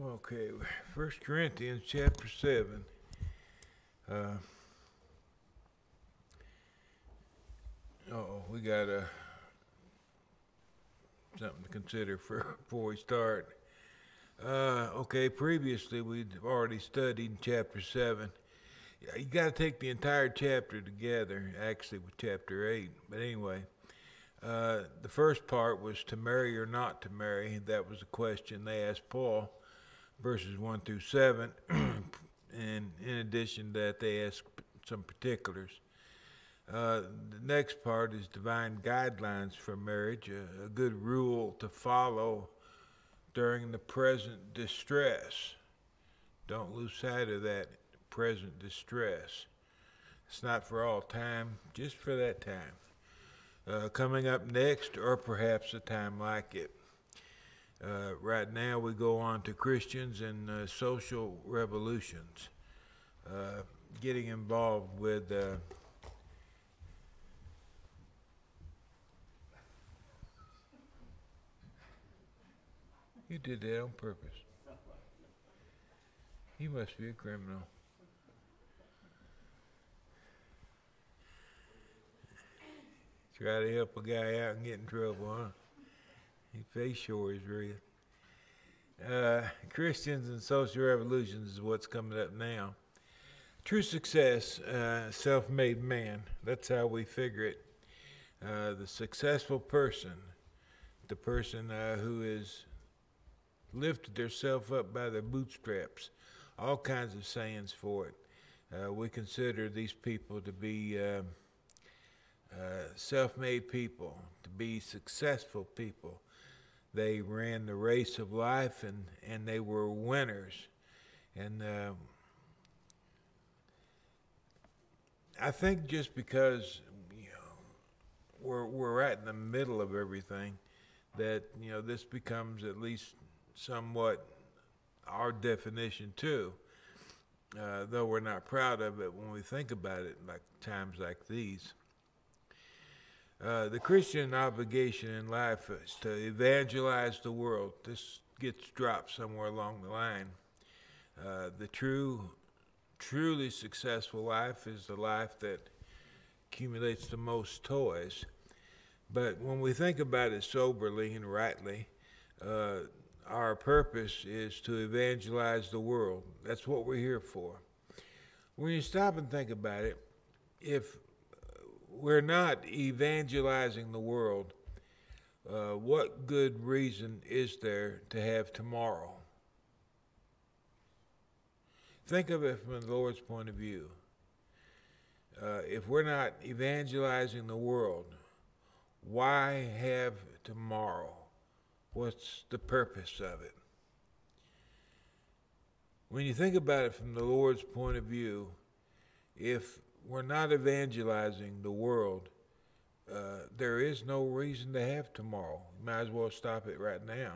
Okay, First Corinthians chapter seven. Uh, oh, we got uh, something to consider for before we start. Uh, okay, previously we'd already studied chapter seven. You got to take the entire chapter together, actually, with chapter eight. But anyway, uh, the first part was to marry or not to marry. That was the question they asked Paul verses 1 through 7. and in addition to that, they ask some particulars. Uh, the next part is divine guidelines for marriage, a, a, good rule to follow during the present distress. Don't lose sight of that present distress. It's not for all time, just for that time. Uh, coming up next, or perhaps a time like it. Uh, right now, we go on to Christians and uh, social revolutions, uh, getting involved with. Uh, you did that on purpose. You must be a criminal. Try to help a guy out and get in trouble, huh? Face sure is. Uh, Christians and social revolutions is what's coming up now. True success, uh, self made man. That's how we figure it. Uh, the successful person, the person uh, who has lifted themselves up by their bootstraps, all kinds of sayings for it. Uh, we consider these people to be uh, self made people, to be successful people they ran the race of life and, and they were winners. And uh, I think just because you know, we're, we're right in the middle of everything, that you know this becomes at least somewhat our definition too. Uh, though we're not proud of it when we think about it, like times like these. Uh, the Christian obligation in life is to evangelize the world. This gets dropped somewhere along the line. Uh, the true, truly successful life is the life that accumulates the most toys. But when we think about it soberly and rightly, uh, our purpose is to evangelize the world. That's what we're here for. When you stop and think about it, if we're not evangelizing the world, uh, what good reason is there to have tomorrow? Think of it from the Lord's point of view. Uh, if we're not evangelizing the world, why have tomorrow? What's the purpose of it? When you think about it from the Lord's point of view, if we're not evangelizing the world, uh, there is no reason to have tomorrow. Might as well stop it right now.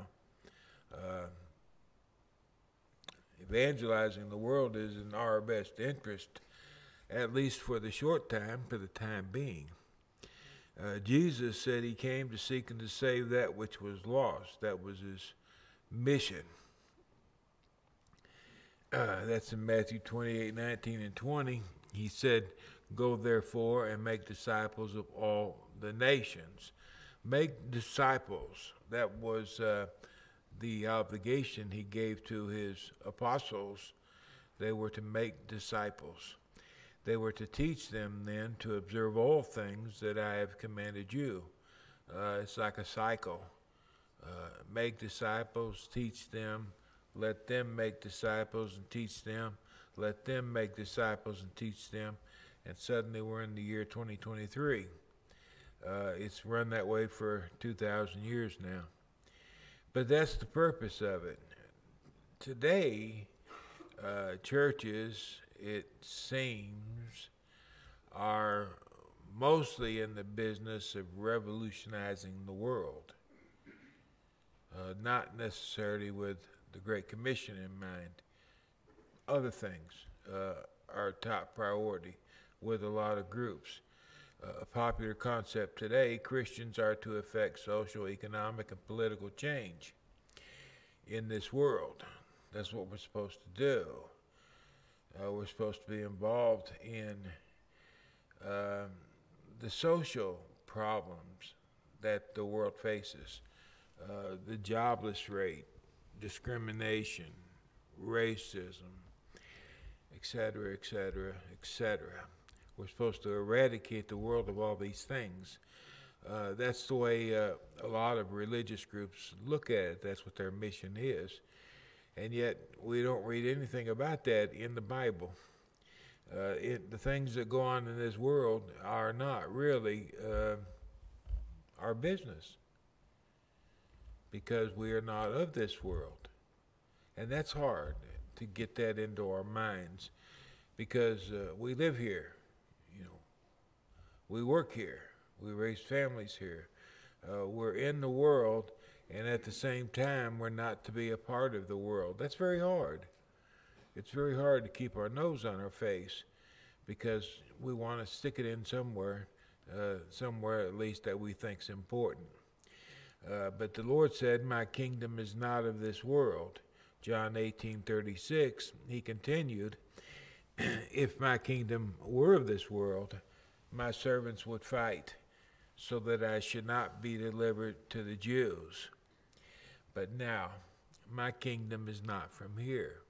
Uh, evangelizing the world is in our best interest, at least for the short time, for the time being. Uh, Jesus said he came to seek and to save that which was lost. That was his mission. Uh, that's in Matthew 28 19 and 20. He said, Go therefore and make disciples of all the nations. Make disciples. That was uh, the obligation he gave to his apostles. They were to make disciples. They were to teach them then to observe all things that I have commanded you. Uh, it's like a cycle. Uh, make disciples, teach them, let them make disciples and teach them, let them make disciples and teach them, and suddenly we're in the year 2023. Uh, it's run that way for 2,000 years now. But that's the purpose of it. Today, uh, churches, it seems, are mostly in the business of revolutionizing the world, uh, not necessarily with the Great Commission in mind. Other things uh, are top priority with a lot of groups. Uh, a popular concept today Christians are to effect social, economic, and political change in this world. That's what we're supposed to do. Uh, we're supposed to be involved in uh, the social problems that the world faces uh, the jobless rate, discrimination, racism, etc., etc., etc. We're supposed to eradicate the world of all these things. Uh, that's the way uh, a lot of religious groups look at it. That's what their mission is. And yet, we don't read anything about that in the Bible. Uh, it, the things that go on in this world are not really uh, our business because we are not of this world. And that's hard to get that into our minds because uh, we live here, you know, we work here, we raise families here, uh, we're in the world, and at the same time, we're not to be a part of the world. That's very hard. It's very hard to keep our nose on our face because we want to stick it in somewhere, uh, somewhere at least that we think's important. Uh, but the Lord said, "My kingdom is not of this world." John 18:36. He continued, "If my kingdom were of this world, my servants would fight, so that I should not be delivered to the Jews. But now, my kingdom is not from here.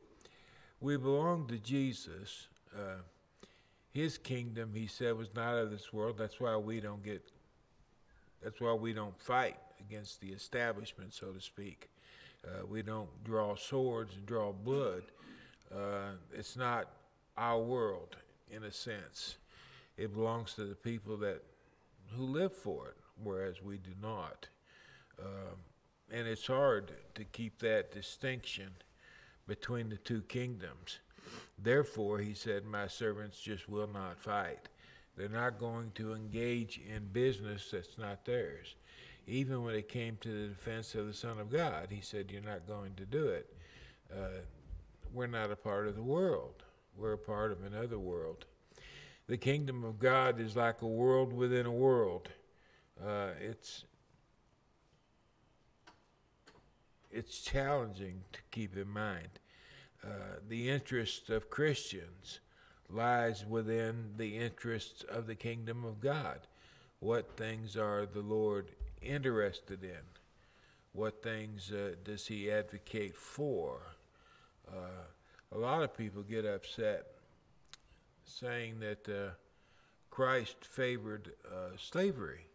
We belong to Jesus. Uh, his kingdom, he said, was not of this world. That's why we don't get. That's why we don't fight against the establishment, so to speak. Uh, we don't draw swords and draw blood. Uh, it's not our world, in a sense. It belongs to the people that who live for it, whereas we do not. Um, and it's hard to keep that distinction between the two kingdoms. Therefore, he said, My servants just will not fight. They're not going to engage in business that's not theirs even when it came to the defense of the Son of God, he said, You're not going to do it. Uh, we're not a part of the world, we're a part of another world. The kingdom of God is like a world within a world. Uh, it's it's challenging to keep in mind. Uh, the interest of Christians lies within the interests of the kingdom of God. What things are the Lord interested in? What things uh, does he advocate for? Uh, a lot of people get upset saying that uh, Christ favored uh, slavery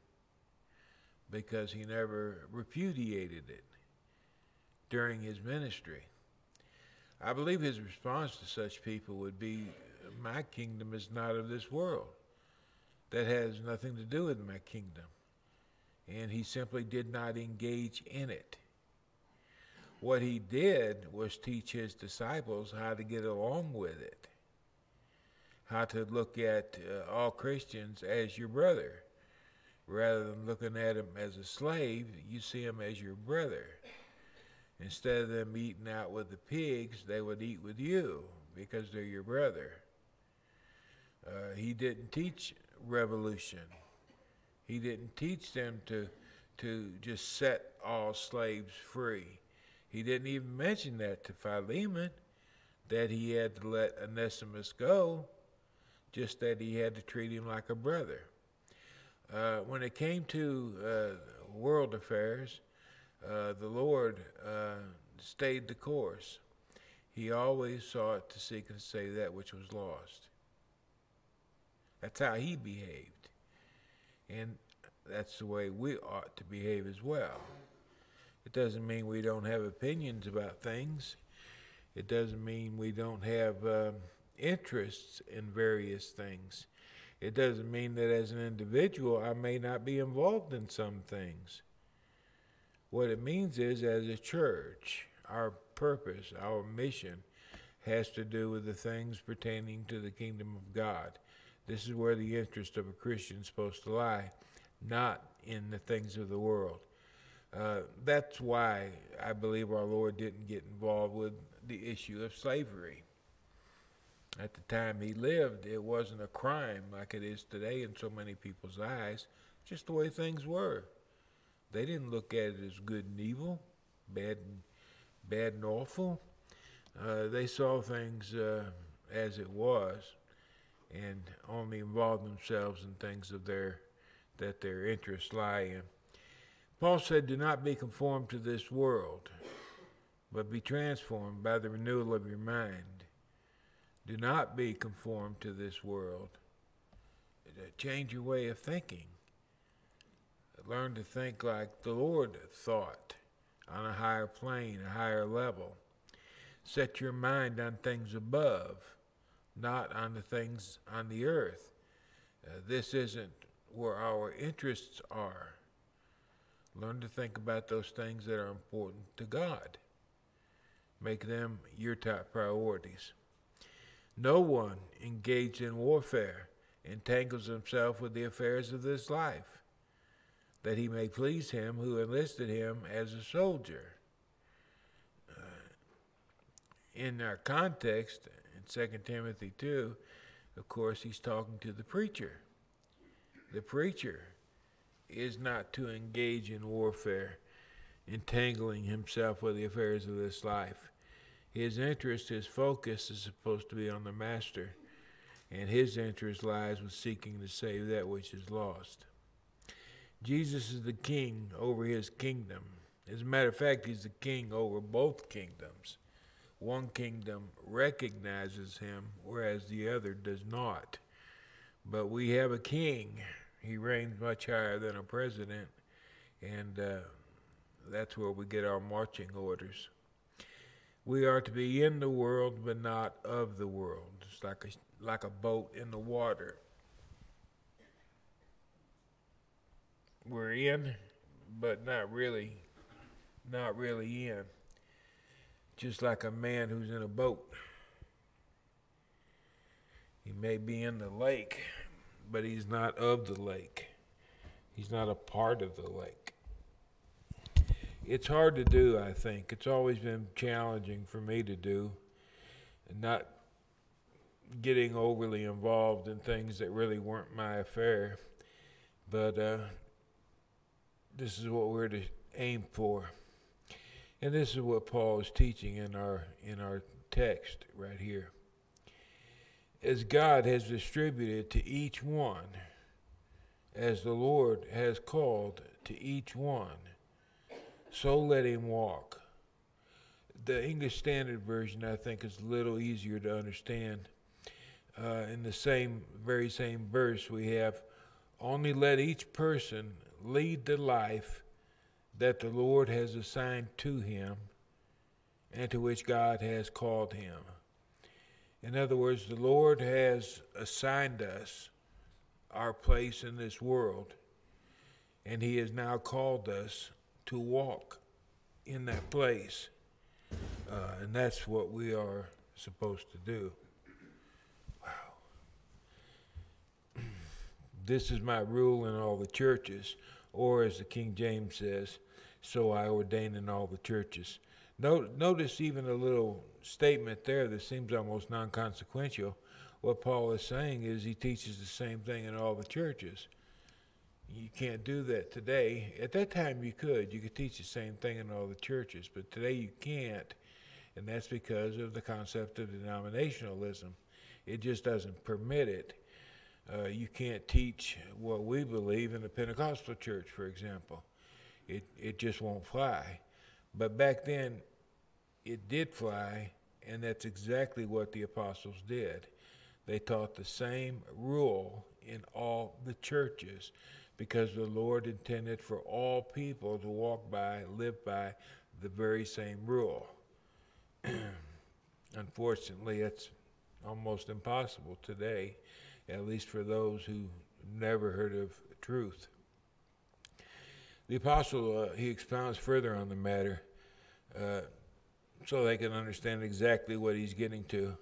because he never repudiated it during his ministry. I believe his response to such people would be, My kingdom is not of this world. That has nothing to do with my kingdom and he simply did not engage in it. What he did was teach his disciples how to get along with it, how to look at uh, all Christians as your brother. Rather than looking at him as a slave, you see him as your brother. Instead of them eating out with the pigs, they would eat with you because they're your brother. Uh, he didn't teach revolution. He didn't teach them to, to just set all slaves free. He didn't even mention that to Philemon, that he had to let Onesimus go, just that he had to treat him like a brother. Uh, when it came to uh, world affairs, uh, the Lord uh, stayed the course. He always sought to seek and save that which was lost. That's how he behaved. And that's the way we ought to behave as well. It doesn't mean we don't have opinions about things. It doesn't mean we don't have uh, interests in various things. It doesn't mean that as an individual I may not be involved in some things. What it means is, as a church, our purpose, our mission, has to do with the things pertaining to the kingdom of God. This is where the interest of a Christian is supposed to lie, not in the things of the world. Uh, that's why I believe our Lord didn't get involved with the issue of slavery. At the time he lived, it wasn't a crime like it is today in so many people's eyes, just the way things were. They didn't look at it as good and evil, bad and, bad and awful. Uh, they saw things uh, as it was and only involve themselves in things of their that their interests lie in. Paul said, Do not be conformed to this world, but be transformed by the renewal of your mind. Do not be conformed to this world. Uh, change your way of thinking. Learn to think like the Lord thought on a higher plane, a higher level. Set your mind on things above, not on the things on the earth. Uh, this isn't where our interests are. Learn to think about those things that are important to God. Make them your top priorities. No one engaged in warfare entangles himself with the affairs of this life, that he may please him who enlisted him as a soldier. Uh, in our context, 2 Timothy 2, of course, he's talking to the preacher. The preacher is not to engage in warfare, entangling himself with the affairs of this life. His interest, his focus is supposed to be on the Master, and his interest lies with seeking to save that which is lost. Jesus is the king over his kingdom. As a matter of fact, he's the king over both kingdoms. One kingdom recognizes him, whereas the other does not. But we have a king. He reigns much higher than a president, and uh, that's where we get our marching orders. We are to be in the world, but not of the world. It's like a, like a boat in the water. We're in, but not really, not really in. Just like a man who's in a boat. He may be in the lake, but he's not of the lake. He's not a part of the lake. It's hard to do, I think. It's always been challenging for me to do, and not getting overly involved in things that really weren't my affair. But uh, this is what we're to aim for, and this is what Paul is teaching in our in our text right here as God has distributed to each one, as the Lord has called to each one, so let him walk. The English Standard Version, I think, is a little easier to understand. Uh, in the same, very same verse, we have only let each person lead the life that the Lord has assigned to him and to which God has called him. In other words, the Lord has assigned us our place in this world, and He has now called us to walk in that place. Uh, and that's what we are supposed to do. Wow. this is my rule in all the churches, or as the King James says, so I ordain in all the churches. Notice even a little statement there that seems almost non consequential. What Paul is saying is he teaches the same thing in all the churches. You can't do that today. At that time, you could. You could teach the same thing in all the churches, but today you can't. And that's because of the concept of denominationalism. It just doesn't permit it. Uh, you can't teach what we believe in the Pentecostal church, for example. It, it just won't fly. But back then, it did fly, and that's exactly what the apostles did. They taught the same rule in all the churches because the Lord intended for all people to walk by, live by the very same rule. Unfortunately, it's almost impossible today, at least for those who never heard of truth. The apostle, uh, he expounds further on the matter uh, so they can understand exactly what he's getting to.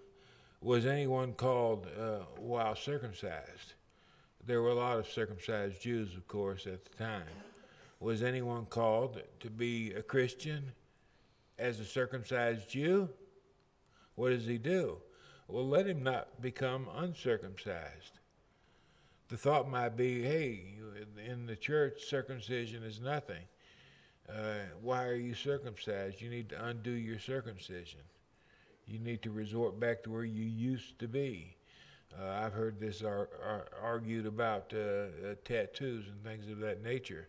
Was anyone called uh, while circumcised? There were a lot of circumcised Jews, of course, at the time. Was anyone called to be a Christian as a circumcised Jew? What does he do? Well, let him not become uncircumcised. The thought might be hey, in the church, circumcision is nothing. Uh, why are you circumcised? You need to undo your circumcision. You need to resort back to where you used to be. Uh, I've heard this ar- ar- argued about uh, uh, tattoos and things of that nature.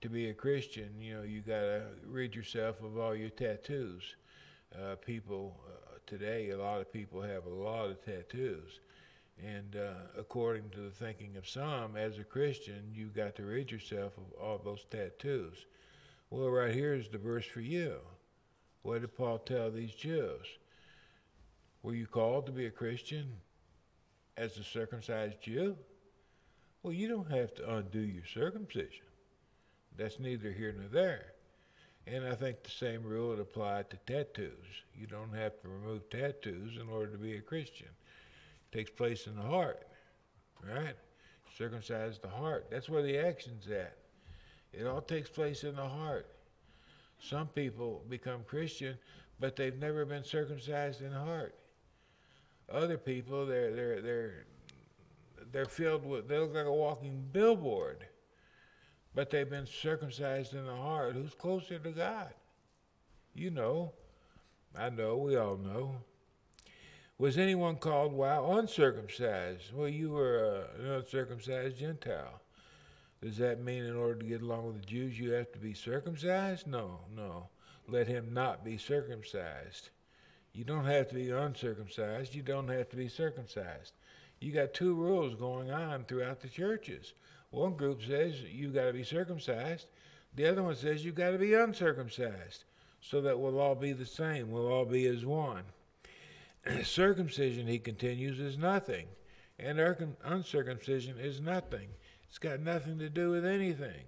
To be a Christian, you know, you got to rid yourself of all your tattoos. Uh, people uh, today, a lot of people have a lot of tattoos. And uh, according to the thinking of some, as a Christian, you've got to rid yourself of all those tattoos. Well, right here is the verse for you. What did Paul tell these Jews? Were you called to be a Christian as a circumcised Jew? Well, you don't have to undo your circumcision. That's neither here nor there. And I think the same rule would apply to tattoos. You don't have to remove tattoos in order to be a Christian. Takes place in the heart, right? Circumcise the heart. That's where the action's at. It all takes place in the heart. Some people become Christian, but they've never been circumcised in the heart. Other people, they're they're they're they're filled with they look like a walking billboard, but they've been circumcised in the heart. Who's closer to God? You know, I know, we all know. Was anyone called while uncircumcised? Well, you were an uncircumcised Gentile. Does that mean in order to get along with the Jews you have to be circumcised? No, no. Let him not be circumcised. You don't have to be uncircumcised. You don't have to be circumcised. You got two rules going on throughout the churches. One group says you've got to be circumcised. The other one says you've got to be uncircumcised. So that we'll all be the same. We'll all be as one. Circumcision, he continues, is nothing. And uncircumcision is nothing. It's got nothing to do with anything.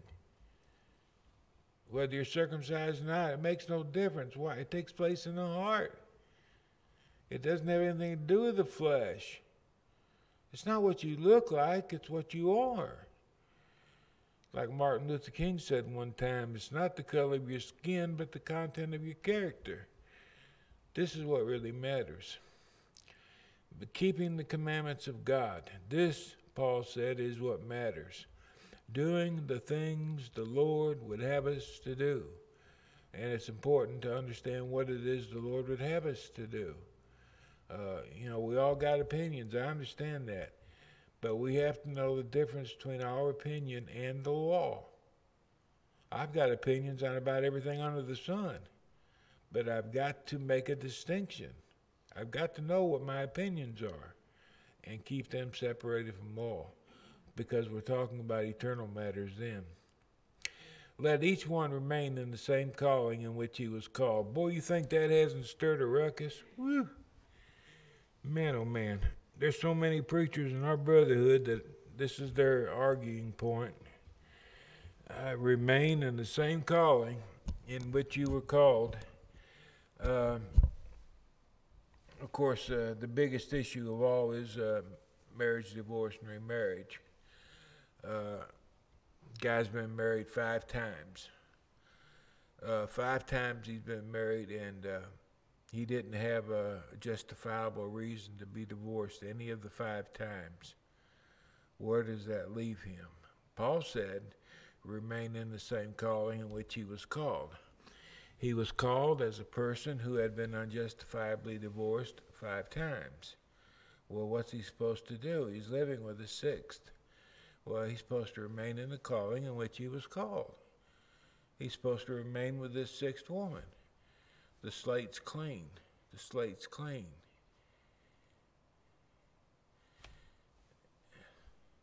Whether you're circumcised or not, it makes no difference. Why? It takes place in the heart. It doesn't have anything to do with the flesh. It's not what you look like, it's what you are. Like Martin Luther King said one time, it's not the color of your skin, but the content of your character. This is what really matters. But keeping the commandments of God, this Paul said, is what matters. Doing the things the Lord would have us to do. And it's important to understand what it is the Lord would have us to do. Uh, you know, we all got opinions. I understand that. But we have to know the difference between our opinion and the law. I've got opinions on about everything under the sun, but I've got to make a distinction. I've got to know what my opinions are and keep them separated from all because we're talking about eternal matters then. Let each one remain in the same calling in which he was called. Boy, you think that hasn't stirred a ruckus? Woo! Man, oh man. There's so many preachers in our brotherhood that this is their arguing point. Uh, remain in the same calling in which you were called. Uh, course, uh, the biggest issue of all is uh, marriage, divorce, and remarriage. Uh, guy's been married five times. Uh, five times he's been married, and uh, he didn't have a justifiable reason to be divorced any of the five times. Where does that leave him? Paul said, remain in the same calling in which he was called. He was called as a person who had been unjustifiably divorced five times. Well, what's he supposed to do? He's living with a sixth. Well, he's supposed to remain in the calling in which he was called. He's supposed to remain with this sixth woman. The slate's clean. The slate's clean.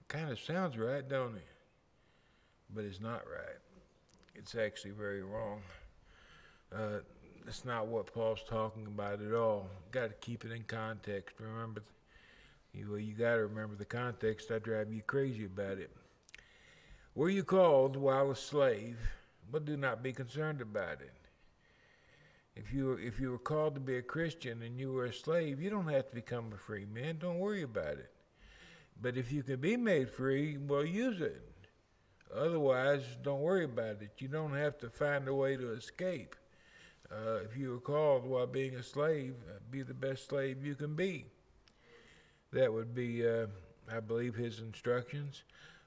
Kind of sounds right, don't it? But it's not right. It's actually very wrong. Uh, that's not what Paul's talking about at all. Got to keep it in context. Remember, you well, you got to remember the context. I drive you crazy about it. Were you called while a slave? But do not be concerned about it. If you if you were called to be a Christian and you were a slave, you don't have to become a free man. Don't worry about it. But if you can be made free, well, use it. Otherwise, don't worry about it. You don't have to find a way to escape. Uh, if you are called while being a slave, uh, be the best slave you can be. That would be, uh, I believe, his instructions.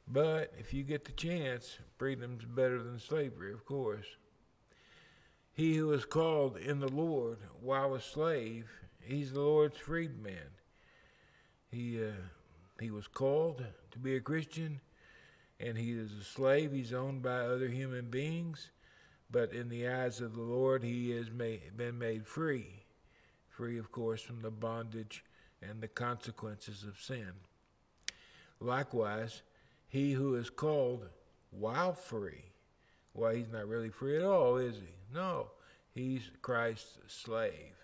But if you get the chance, freedom's better than slavery, of course. He who is called in the Lord while a slave He's the Lord's freedman. He uh, he was called to be a Christian, and he is a slave. He's owned by other human beings, but in the eyes of the Lord, he has made, been made free, free, of course, from the bondage and the consequences of sin. Likewise, he who is called while free, well, he's not really free at all, is he? No, he's Christ's slave.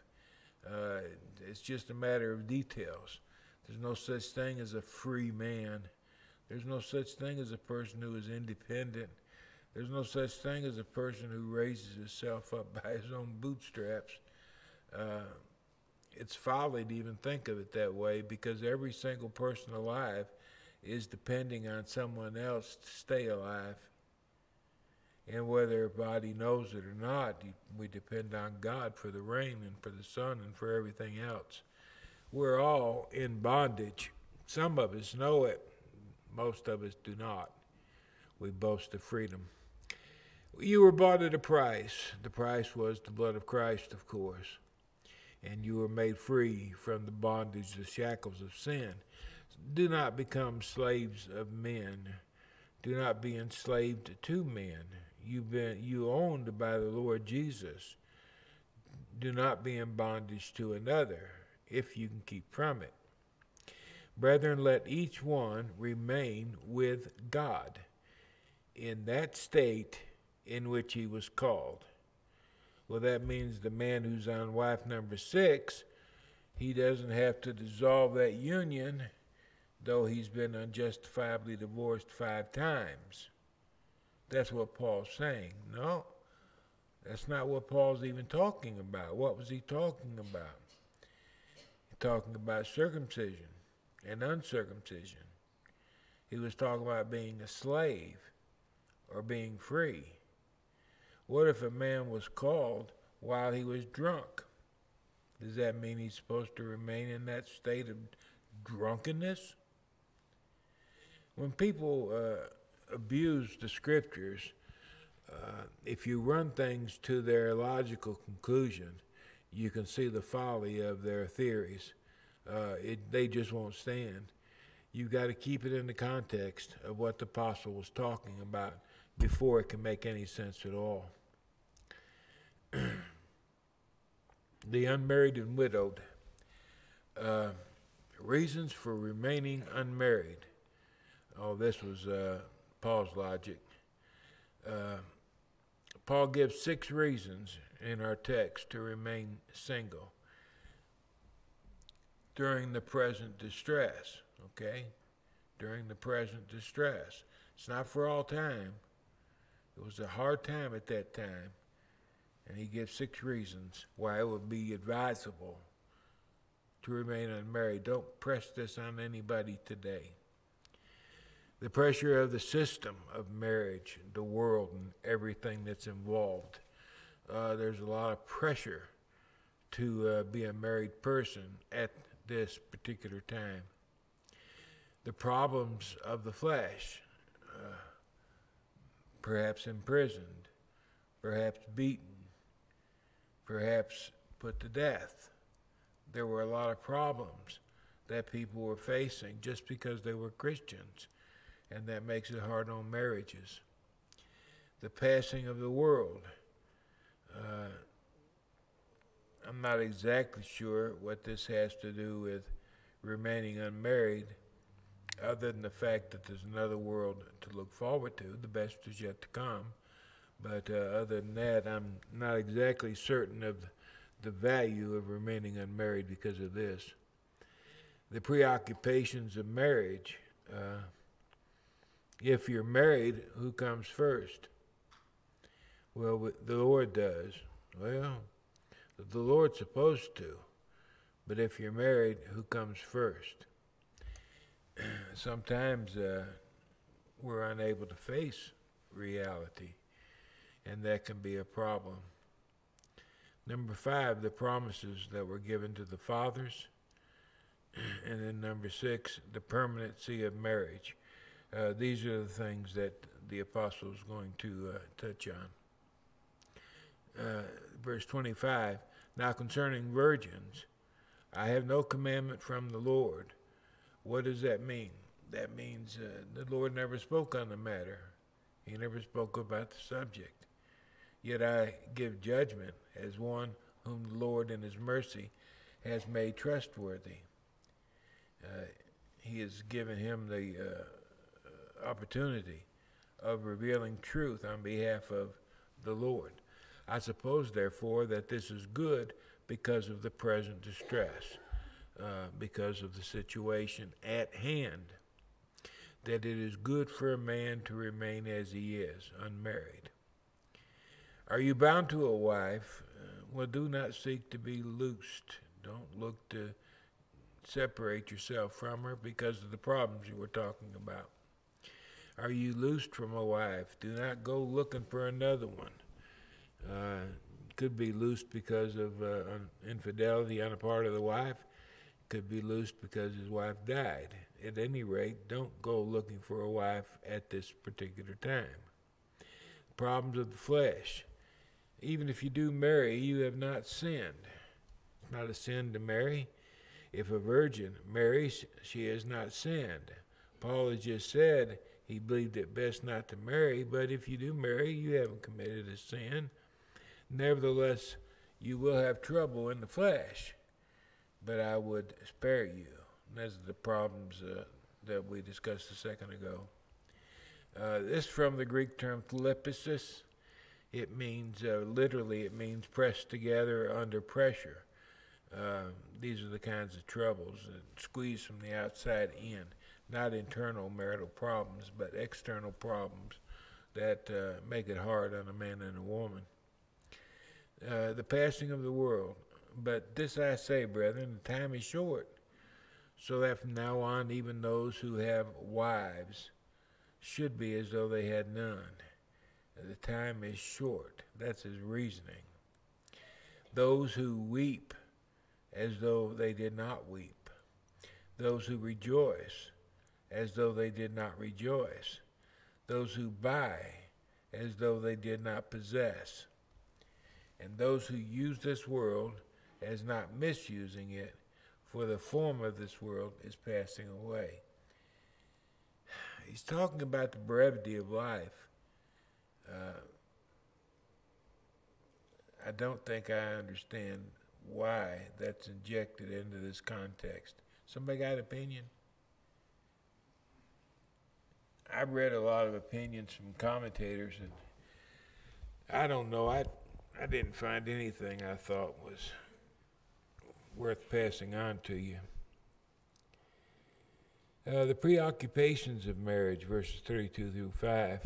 Uh, it's just a matter of details. There's no such thing as a free man. There's no such thing as a person who is independent. There's no such thing as a person who raises himself up by his own bootstraps. Uh, it's folly to even think of it that way because every single person alive is depending on someone else to stay alive. And whether a body knows it or not, we depend on God for the rain and for the sun and for everything else. We're all in bondage. Some of us know it, most of us do not. We boast of freedom. You were bought at a price. The price was the blood of Christ, of course. And you were made free from the bondage, the shackles of sin. Do not become slaves of men. Do not be enslaved to men. You've been you owned by the Lord Jesus. Do not be in bondage to another if you can keep from it. Brethren, let each one remain with God in that state in which he was called. Well, that means the man who's on wife number six, he doesn't have to dissolve that union, though he's been unjustifiably divorced five times. That's what Paul's saying. No, that's not what Paul's even talking about. What was he talking about? He's talking about circumcision and uncircumcision. He was talking about being a slave or being free. What if a man was called while he was drunk? Does that mean he's supposed to remain in that state of drunkenness? When people uh, abuse the scriptures, uh, if you run things to their logical conclusion, you can see the folly of their theories. Uh, it, they just won't stand. You've got to keep it in the context of what the apostle was talking about before it can make any sense at all. The unmarried and widowed. Uh, reasons for remaining unmarried. Oh, this was uh, Paul's logic. Uh, Paul gives six reasons in our text to remain single during the present distress, okay? During the present distress. It's not for all time. It was a hard time at that time. And he gives six reasons why it would be advisable to remain unmarried. Don't press this on anybody today. The pressure of the system of marriage, the world, and everything that's involved uh, there's a lot of pressure to uh, be a married person at this particular time. The problems of the flesh, uh, perhaps imprisoned, perhaps beaten, perhaps put to death. There were a lot of problems that people were facing just because they were Christians, and that makes it hard on marriages. The passing of the world uh, I'm not exactly sure what this has to do with remaining unmarried, other than the fact that there's another world to look forward to. The best is yet to come. But uh, other than that, I'm not exactly certain of the value of remaining unmarried because of this. The preoccupations of marriage. Uh, if you're married, who comes first? Well, the Lord does. Well, the Lord's supposed to. But if you're married, who comes first? Sometimes uh, we're unable to face reality, and that can be a problem. Number five, the promises that were given to the fathers. And then number six, the permanency of marriage. Uh, these are the things that the apostle is going to uh, touch on uh, verse 25 Now concerning virgins, I have no commandment from the Lord. What does that mean? That means uh, the Lord never spoke on the matter. He never spoke about the subject. Yet I give judgment as one whom the Lord in his mercy has made trustworthy. Uh, he has given him the uh, opportunity of revealing truth on behalf of the Lord. I suppose, therefore, that this is good because of the present distress, uh, because of the situation at hand, that it is good for a man to remain as he is, unmarried. Are you bound to a wife? Uh, well, do not seek to be loosed. Don't look to separate yourself from her because of the problems you were talking about. Are you loosed from a wife? Do not go looking for another one. Uh, could be loosed because of uh, infidelity on the part of the wife. Could be loosed because his wife died. At any rate, don't go looking for a wife at this particular time. Problems of the flesh. Even if you do marry, you have not sinned. It's not a sin to marry. If a virgin marries, she has not sinned. Paul has just said he believed it best not to marry, but if you do marry, you haven't committed a sin. Nevertheless, you will have trouble in the flesh, but I would spare you. Those are the problems uh, that we discussed a second ago. Uh, this from the Greek term thlipsis. It means, uh, literally, it means pressed together under pressure. Uh, these are the kinds of troubles that squeeze from the outside in, not internal marital problems, but external problems that uh, make it hard on a man and a woman. Uh, the passing of the world. But this I say, brethren, the time is short, so that from now on, even those who have wives should be as though they had none. The time is short. That's his reasoning. Those who weep as though they did not weep. Those who rejoice as though they did not rejoice. Those who buy as though they did not possess and those who use this world as not misusing it, for the form of this world is passing away. He's talking about the brevity of life. Uh, I don't think I understand why that's injected into this context. Somebody got an opinion? I've read a lot of opinions from commentators, and I don't know. I I didn't find anything I thought was worth passing on to you. Uh, the preoccupations of marriage, verses 32 through 5.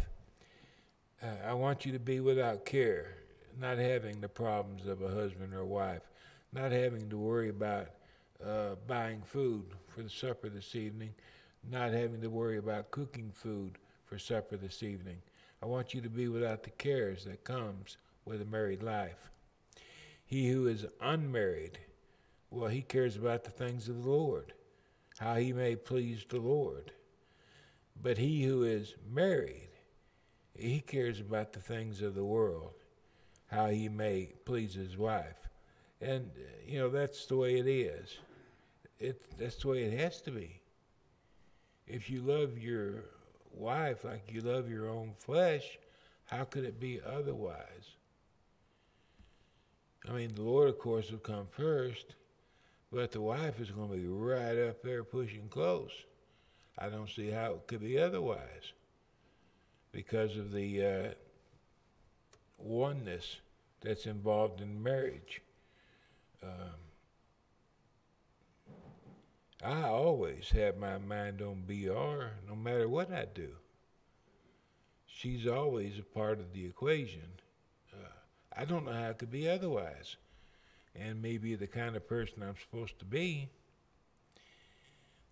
Uh, I want you to be without care, not having the problems of a husband or wife, not having to worry about uh, buying food for the supper this evening, not having to worry about cooking food for supper this evening. I want you to be without the cares that comes with a married life. He who is unmarried, well, he cares about the things of the Lord, how he may please the Lord. But he who is married, he cares about the things of the world, how he may please his wife. And, uh, you know, that's the way it is. It, that's the way it has to be. If you love your wife like you love your own flesh, how could it be otherwise? I mean, the Lord, of course, will come first, but the wife is going to be right up there pushing close. I don't see how it could be otherwise because of the uh, oneness that's involved in marriage. Um, I always have my mind on BR no matter what I do. She's always a part of the equation. I don't know how it could be otherwise. And maybe the kind of person I'm supposed to be,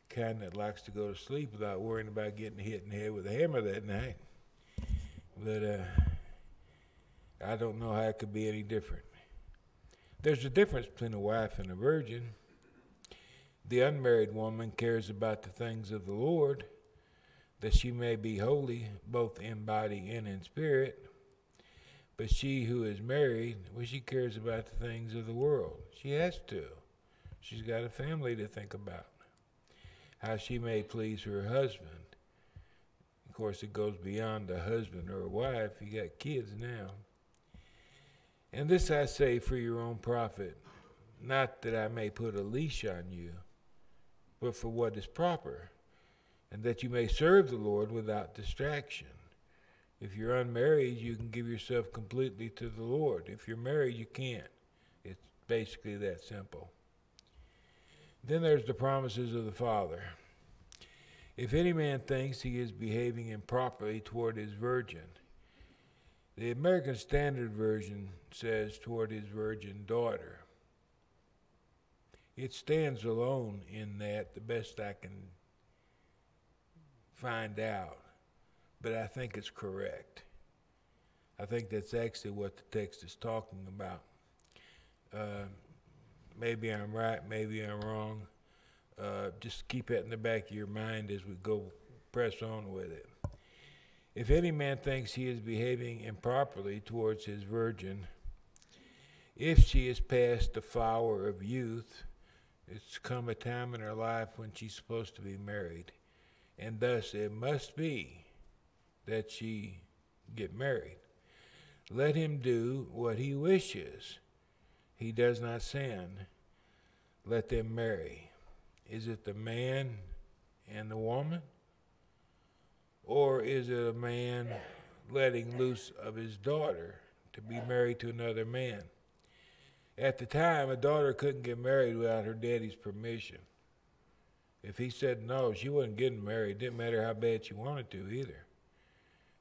kind that likes to go to sleep without worrying about getting hit in the head with a hammer that night. But uh, I don't know how it could be any different. There's a difference between a wife and a virgin. The unmarried woman cares about the things of the Lord, that she may be holy both in body and in spirit. But she who is married, well, she cares about the things of the world. She has to. She's got a family to think about. How she may please her husband. Of course, it goes beyond a husband or a wife. You got kids now. And this I say for your own profit, not that I may put a leash on you, but for what is proper, and that you may serve the Lord without distraction. If you're unmarried, you can give yourself completely to the Lord. If you're married, you can't. It's basically that simple. Then there's the promises of the Father. If any man thinks he is behaving improperly toward his virgin, the American Standard Version says toward his virgin daughter. It stands alone in that, the best I can find out, but I think it's correct. I think that's actually what the text is talking about. Uh, maybe I'm right, maybe I'm wrong. Uh, just keep that in the back of your mind as we go press on with it. If any man thinks he is behaving improperly towards his virgin, if she is past the flower of youth, it's come a time in her life when she's supposed to be married, and thus it must be that she get married. Let him do what he wishes. He does not sin. Let them marry. Is it the man and the woman? Or is it a man letting loose of his daughter to be married to another man? At the time, a daughter couldn't get married without her daddy's permission. If he said no, she wasn't getting married. Didn't matter how bad she wanted to either.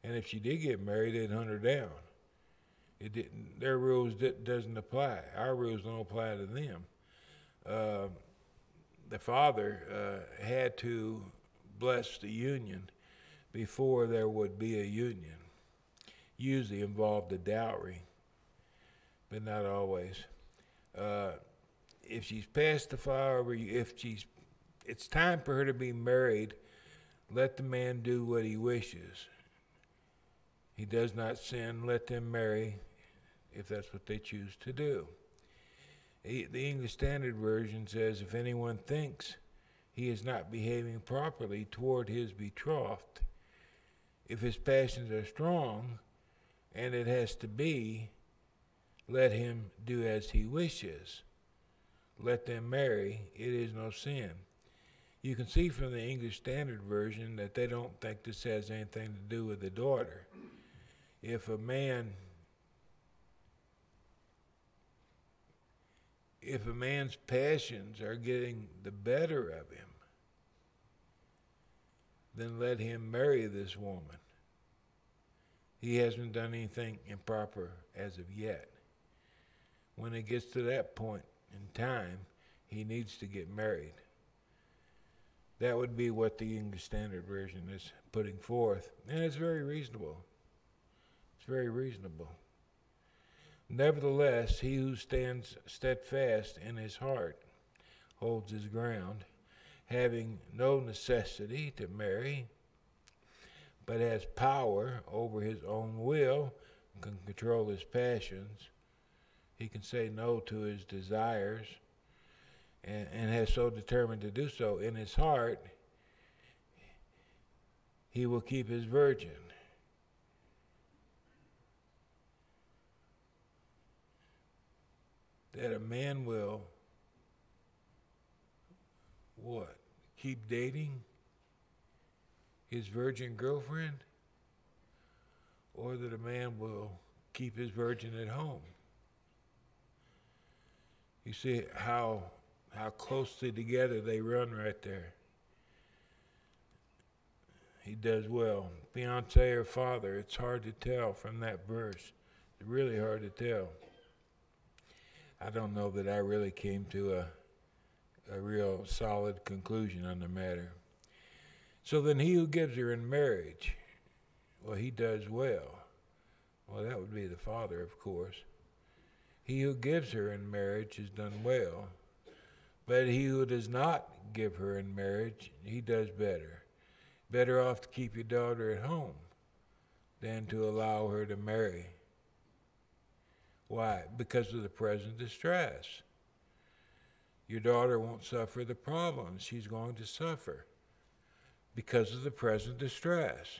And if she did get married, they'd hunt her down. It didn't. Their rules did, doesn't apply. Our rules don't apply to them. Uh, the father uh, had to bless the union before there would be a union. Usually involved a dowry, but not always. Uh, if she's past the flower, if she's, it's time for her to be married. Let the man do what he wishes. He does not sin. Let them marry, if that's what they choose to do. The English Standard Version says, if anyone thinks he is not behaving properly toward his betrothed, if his passions are strong, and it has to be, let him do as he wishes. Let them marry, it is no sin. You can see from the English Standard Version that they don't think this has anything to do with the daughter. If a man if a man's passions are getting the better of him, then let him marry this woman. He hasn't done anything improper as of yet. When it gets to that point in time, he needs to get married. That would be what the English Standard Version is putting forth, and it's very reasonable. It's very reasonable. Nevertheless, he who stands steadfast in his heart holds his ground, having no necessity to marry, but has power over his own will, can control his passions. He can say no to his desires and, and has so determined to do so in his heart, he will keep his virgin. That a man will what? Keep dating his virgin girlfriend? Or that a man will keep his virgin at home? You see how how closely together they run right there. He does well. Fiance or father, it's hard to tell from that verse. It's really hard to tell. I don't know that I really came to a, a real solid conclusion on the matter. So then, he who gives her in marriage, well, he does well. Well, that would be the father, of course. He who gives her in marriage has done well. But he who does not give her in marriage, he does better. Better off to keep your daughter at home than to allow her to marry. Why? Because of the present distress. Your daughter won't suffer the problems she's going to suffer because of the present distress,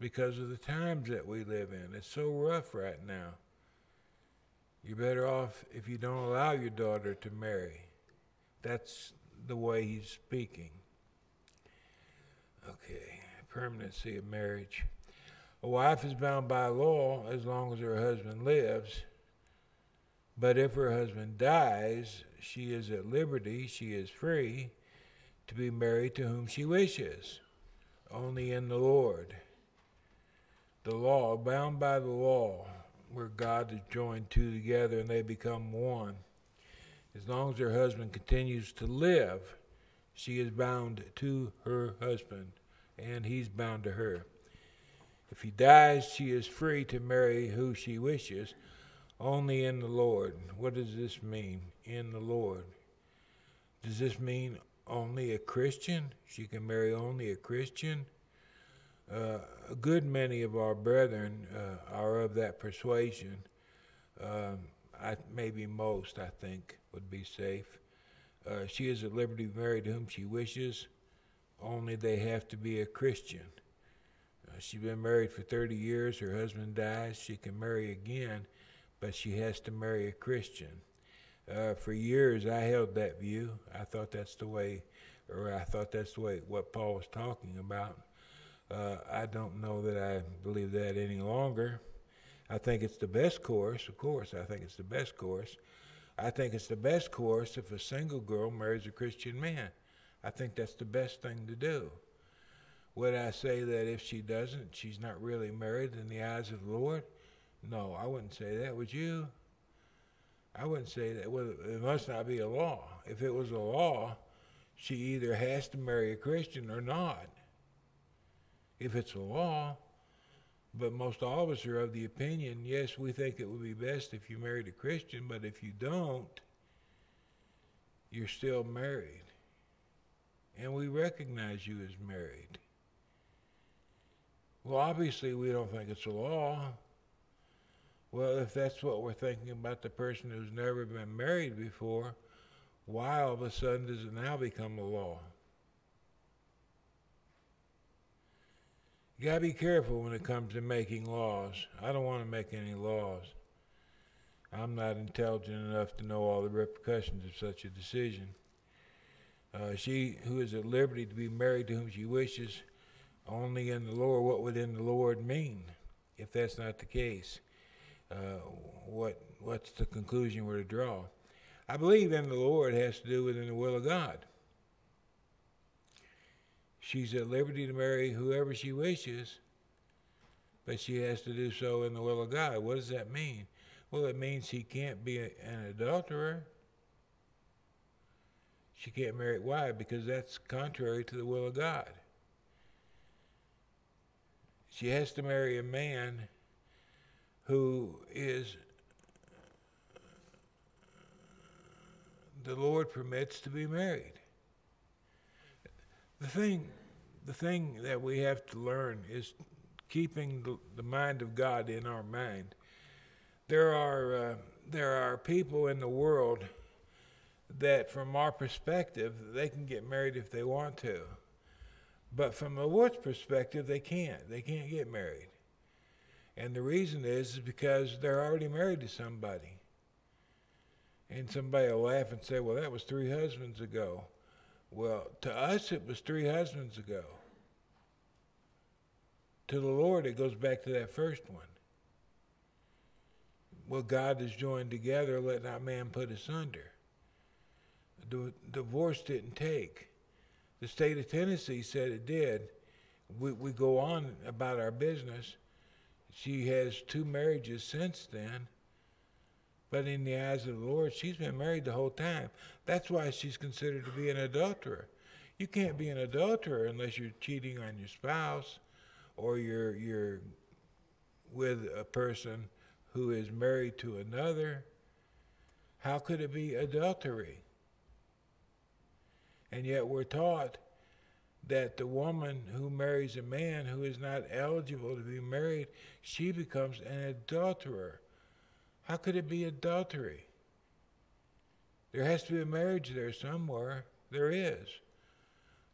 because of the times that we live in. It's so rough right now. You're better off if you don't allow your daughter to marry. That's the way he's speaking. Okay, permanency of marriage. A wife is bound by law as long as her husband lives. But if her husband dies, she is at liberty, she is free to be married to whom she wishes, only in the Lord. The law, bound by the law, where God has joined two together and they become one. As long as her husband continues to live, she is bound to her husband, and he's bound to her. If he dies, she is free to marry who she wishes, only in the Lord. What does this mean? In the Lord. Does this mean only a Christian? She can marry only a Christian? Uh, a good many of our brethren uh, are of that persuasion. Um, I, maybe most, I think, would be safe. Uh, she is at liberty to marry to whom she wishes, only they have to be a Christian. Uh, she's been married for 30 years, her husband dies, she can marry again, but she has to marry a Christian. Uh, for years, I held that view. I thought that's the way, or I thought that's the way what Paul was talking about. Uh, I don't know that I believe that any longer. I think it's the best course, of course. I think it's the best course. I think it's the best course if a single girl marries a Christian man. I think that's the best thing to do. Would I say that if she doesn't, she's not really married in the eyes of the Lord? No, I wouldn't say that. Would you? I wouldn't say that. Well, it must not be a law. If it was a law, she either has to marry a Christian or not. If it's a law, but most all of us are of the opinion yes, we think it would be best if you married a Christian, but if you don't, you're still married. And we recognize you as married. Well, obviously, we don't think it's a law. Well, if that's what we're thinking about the person who's never been married before, why all of a sudden does it now become a law? You gotta be careful when it comes to making laws. I don't want to make any laws. I'm not intelligent enough to know all the repercussions of such a decision. Uh, she who is at liberty to be married to whom she wishes, only in the Lord. What would in the Lord mean if that's not the case? Uh, what what's the conclusion we're to draw? I believe in the Lord has to do with in the will of God. She's at liberty to marry whoever she wishes, but she has to do so in the will of God. What does that mean? Well, it means he can't be a, an adulterer. She can't marry. Why? Because that's contrary to the will of God. She has to marry a man who is the Lord permits to be married. The thing, the thing that we have to learn is keeping the, the mind of God in our mind. There are uh, there are people in the world that, from our perspective, they can get married if they want to, but from the Lord's perspective, they can't. They can't get married, and the reason is, is because they're already married to somebody. And somebody will laugh and say, "Well, that was three husbands ago." Well, to us, it was three husbands ago. To the Lord, it goes back to that first one. What God has joined together, let not man put asunder. The divorce didn't take. The state of Tennessee said it did. We, we go on about our business. She has two marriages since then. But in the eyes of the Lord, she's been married the whole time. That's why she's considered to be an adulterer. You can't be an adulterer unless you're cheating on your spouse or you're you're with a person who is married to another. How could it be adultery? And yet we're taught that the woman who marries a man who is not eligible to be married, she becomes an adulterer. How could it be adultery? There has to be a marriage there somewhere. There is.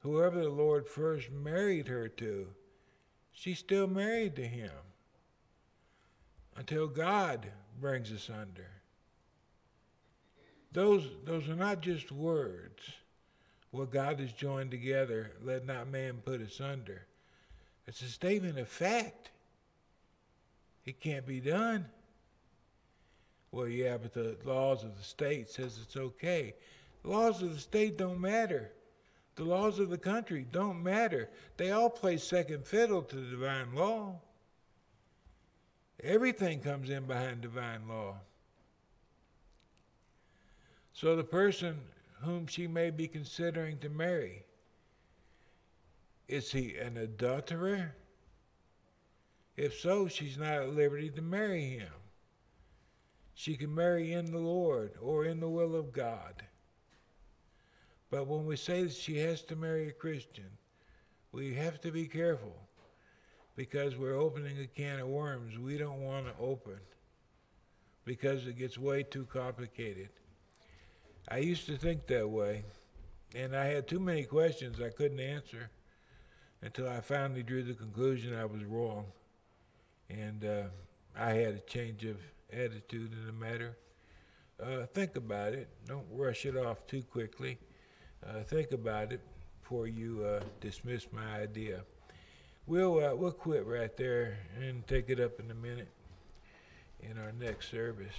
Whoever the Lord first married her to, she's still married to him until God brings us under. Those, those are not just words. What God has joined together, let not man put asunder. It's a statement of fact. It can't be done. Well, yeah, but the laws of the state says it's okay. The laws of the state don't matter. The laws of the country don't matter. They all play second fiddle to the divine law. Everything comes in behind divine law. So the person whom she may be considering to marry, is he an adulterer? If so, she's not at liberty to marry him. She can marry in the Lord or in the will of God. But when we say that she has to marry a Christian, we have to be careful because we're opening a can of worms we don't want to open because it gets way too complicated. I used to think that way, and I had too many questions I couldn't answer until I finally drew the conclusion I was wrong. And uh, I had a change of attitude in the matter. Uh, think about it. Don't rush it off too quickly. Uh, think about it before you uh, dismiss my idea. We'll uh, we'll quit right there and take it up in a minute in our next service.